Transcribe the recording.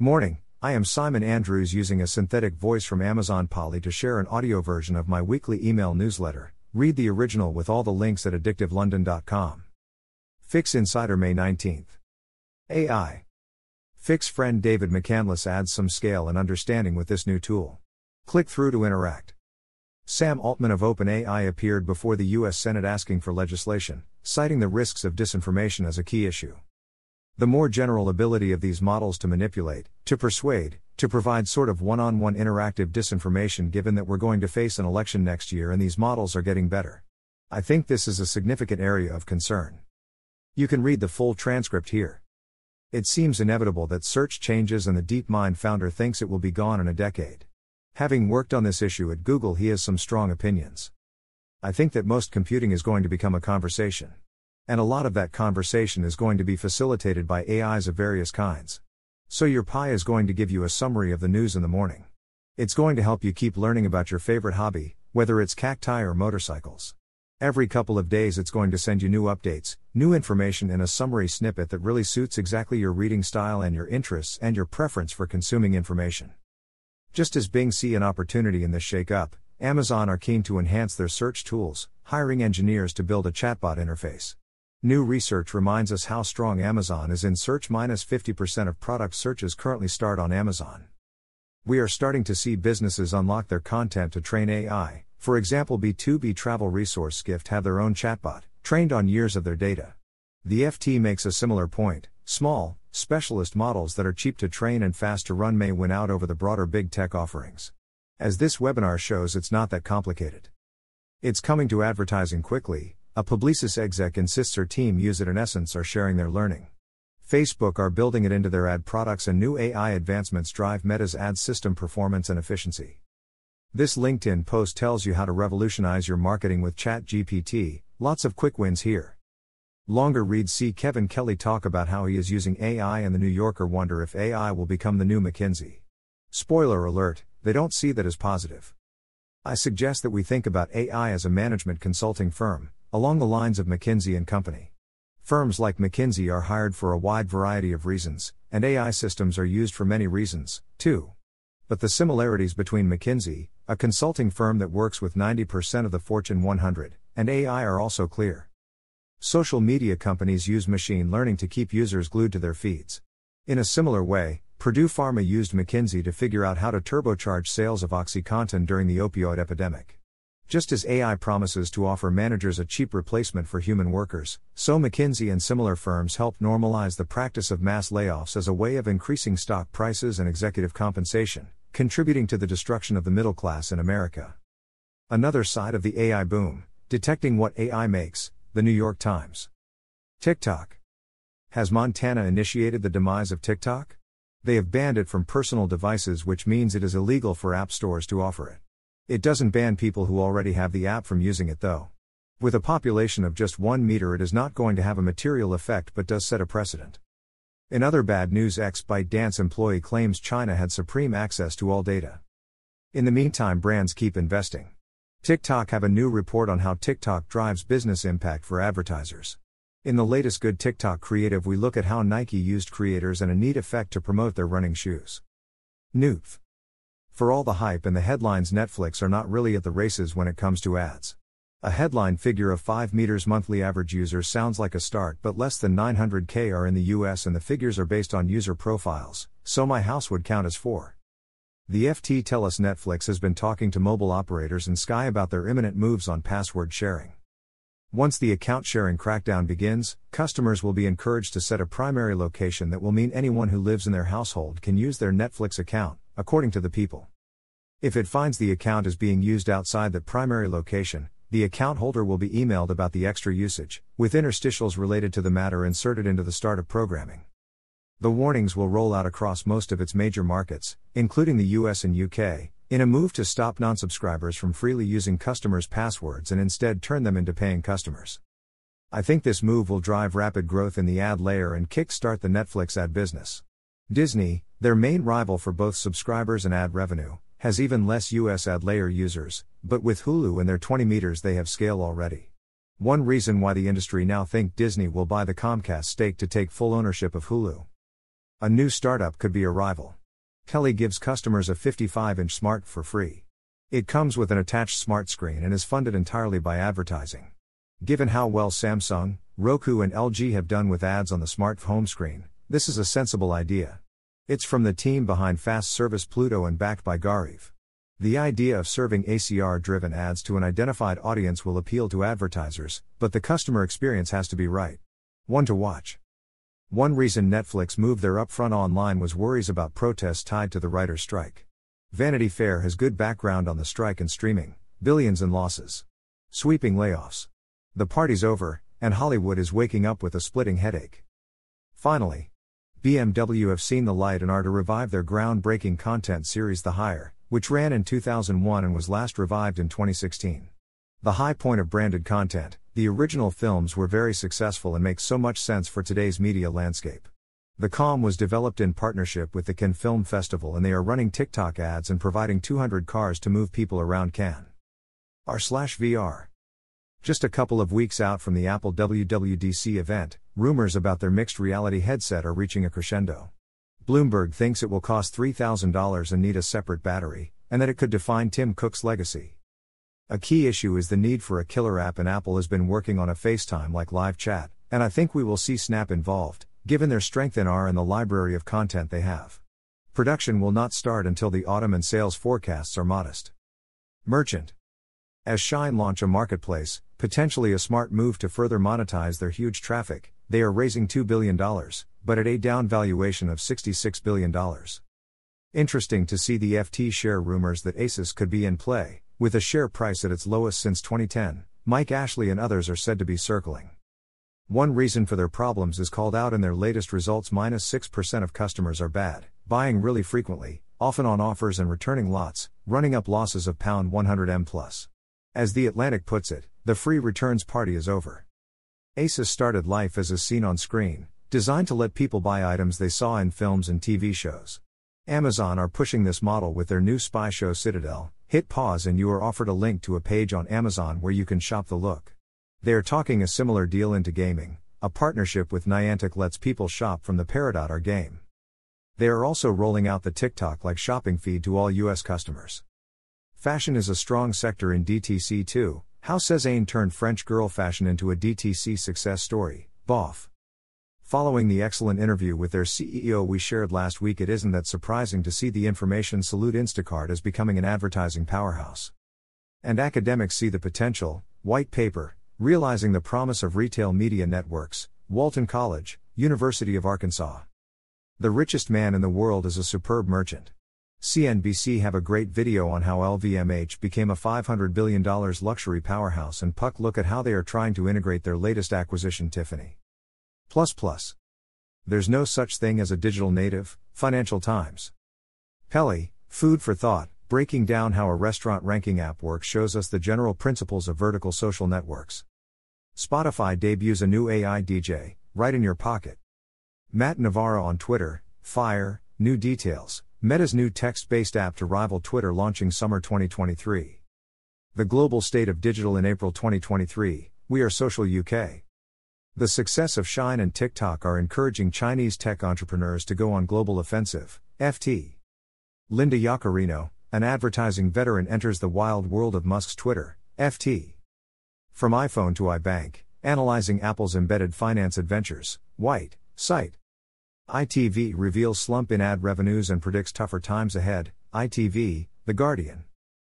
Morning, I am Simon Andrews using a synthetic voice from Amazon Polly to share an audio version of my weekly email newsletter. Read the original with all the links at addictivelondon.com. Fix Insider May 19th. AI. Fix friend David McCandless adds some scale and understanding with this new tool. Click through to interact. Sam Altman of OpenAI appeared before the U.S. Senate asking for legislation, citing the risks of disinformation as a key issue. The more general ability of these models to manipulate, to persuade, to provide sort of one on one interactive disinformation given that we're going to face an election next year and these models are getting better. I think this is a significant area of concern. You can read the full transcript here. It seems inevitable that search changes and the DeepMind founder thinks it will be gone in a decade. Having worked on this issue at Google, he has some strong opinions. I think that most computing is going to become a conversation. And a lot of that conversation is going to be facilitated by AIs of various kinds. So your Pi is going to give you a summary of the news in the morning. It's going to help you keep learning about your favorite hobby, whether it's cacti or motorcycles. Every couple of days, it's going to send you new updates, new information in a summary snippet that really suits exactly your reading style and your interests and your preference for consuming information. Just as Bing see an opportunity in this shake-up, Amazon are keen to enhance their search tools, hiring engineers to build a chatbot interface. New research reminds us how strong Amazon is in search. Minus 50% of product searches currently start on Amazon. We are starting to see businesses unlock their content to train AI. For example, B2B Travel Resource Skift have their own chatbot, trained on years of their data. The FT makes a similar point. Small, specialist models that are cheap to train and fast to run may win out over the broader big tech offerings. As this webinar shows, it's not that complicated. It's coming to advertising quickly, a Publicis exec insists her team use it in essence are sharing their learning. Facebook are building it into their ad products and new AI advancements drive Meta's ad system performance and efficiency. This LinkedIn post tells you how to revolutionize your marketing with ChatGPT, lots of quick wins here. Longer reads see Kevin Kelly talk about how he is using AI and the New Yorker wonder if AI will become the new McKinsey. Spoiler alert, they don't see that as positive. I suggest that we think about AI as a management consulting firm, along the lines of McKinsey and Company. Firms like McKinsey are hired for a wide variety of reasons, and AI systems are used for many reasons, too. But the similarities between McKinsey, a consulting firm that works with 90% of the Fortune 100, and AI are also clear. Social media companies use machine learning to keep users glued to their feeds. In a similar way, Purdue Pharma used McKinsey to figure out how to turbocharge sales of OxyContin during the opioid epidemic. Just as AI promises to offer managers a cheap replacement for human workers, so McKinsey and similar firms help normalize the practice of mass layoffs as a way of increasing stock prices and executive compensation, contributing to the destruction of the middle class in America. Another side of the AI boom detecting what AI makes, the New York Times. TikTok. Has Montana initiated the demise of TikTok? They have banned it from personal devices, which means it is illegal for app stores to offer it. It doesn't ban people who already have the app from using it though. With a population of just 1 meter, it is not going to have a material effect but does set a precedent. In other bad news, ex ByteDance employee claims China had supreme access to all data. In the meantime, brands keep investing. TikTok have a new report on how TikTok drives business impact for advertisers. In the latest Good TikTok creative, we look at how Nike used creators and a neat effect to promote their running shoes. Noof. For all the hype and the headlines, Netflix are not really at the races when it comes to ads. A headline figure of 5 meters monthly average users sounds like a start, but less than 900k are in the US and the figures are based on user profiles, so my house would count as 4. The FT tell us Netflix has been talking to mobile operators and Sky about their imminent moves on password sharing. Once the account sharing crackdown begins, customers will be encouraged to set a primary location that will mean anyone who lives in their household can use their Netflix account, according to the people. If it finds the account is being used outside the primary location, the account holder will be emailed about the extra usage, with interstitials related to the matter inserted into the start of programming. The warnings will roll out across most of its major markets, including the US and UK, in a move to stop non subscribers from freely using customers' passwords and instead turn them into paying customers. I think this move will drive rapid growth in the ad layer and kickstart the Netflix ad business. Disney, their main rival for both subscribers and ad revenue, has even less US ad layer users, but with Hulu and their 20 meters they have scale already. One reason why the industry now think Disney will buy the Comcast stake to take full ownership of Hulu. A new startup could be a rival. Telly gives customers a 55 inch smart for free. It comes with an attached smart screen and is funded entirely by advertising. Given how well Samsung, Roku, and LG have done with ads on the smart home screen, this is a sensible idea. It's from the team behind Fast Service Pluto and backed by Gariv. The idea of serving ACR driven ads to an identified audience will appeal to advertisers, but the customer experience has to be right. One to watch. One reason Netflix moved their upfront online was worries about protests tied to the writer's strike. Vanity Fair has good background on the strike and streaming, billions in losses. Sweeping layoffs. The party's over, and Hollywood is waking up with a splitting headache. Finally, BMW have seen the light and are to revive their groundbreaking content series The Hire, which ran in 2001 and was last revived in 2016. The high point of branded content, the original films were very successful and make so much sense for today's media landscape. The Calm was developed in partnership with the Cannes Film Festival and they are running TikTok ads and providing 200 cars to move people around Cannes. AR slash VR. Just a couple of weeks out from the Apple WWDC event, rumors about their mixed reality headset are reaching a crescendo. Bloomberg thinks it will cost $3,000 and need a separate battery, and that it could define Tim Cook's legacy. A key issue is the need for a killer app, and Apple has been working on a FaceTime like live chat, and I think we will see Snap involved, given their strength in AR and the library of content they have. Production will not start until the autumn, and sales forecasts are modest. Merchant. As Shein launch a marketplace, potentially a smart move to further monetize their huge traffic, they are raising $2 billion, but at a down valuation of $66 billion. Interesting to see the FT share rumors that ASOS could be in play, with a share price at its lowest since 2010. Mike Ashley and others are said to be circling. One reason for their problems is called out in their latest results minus 6% of customers are bad, buying really frequently, often on offers and returning lots, running up losses of pound 100M plus. As The Atlantic puts it, the free returns party is over. ASOS started life as a scene on screen, designed to let people buy items they saw in films and TV shows. Amazon are pushing this model with their new spy show Citadel. Hit pause and you are offered a link to a page on Amazon where you can shop the look. They are talking a similar deal into gaming. A partnership with Niantic lets people shop from the Peridot game. They are also rolling out the TikTok like shopping feed to all US customers. Fashion is a strong sector in DTC too. How Sézane turned French girl fashion into a DTC success story. BOF. Following the excellent interview with their CEO we shared last week, it isn't that surprising to see the information salute Instacart as becoming an advertising powerhouse. And academics see the potential, white paper, realizing the promise of retail media networks, Walton College, University of Arkansas. The richest man in the world is a superb merchant. CNBC have a great video on how LVMH became a $500 billion luxury powerhouse and Puck look at how they are trying to integrate their latest acquisition Tiffany. Plus plus. There's no such thing as a digital native, Financial Times. Beli, food for thought, breaking down how a restaurant ranking app works shows us the general principles of vertical social networks. Spotify debuts a new AI DJ, right in your pocket. Matt Navarra on Twitter, fire, new details, Meta's new text based app to rival Twitter launching summer 2023. The global state of digital in April 2023, We Are Social UK. The success of Shein and TikTok are encouraging Chinese tech entrepreneurs to go on global offensive. FT. Linda Yaccarino, an advertising veteran, enters the wild world of Musk's Twitter. FT. From iPhone to iBank, analyzing Apple's embedded finance adventures. White, site. ITV reveals slump in ad revenues and predicts tougher times ahead. ITV, The Guardian.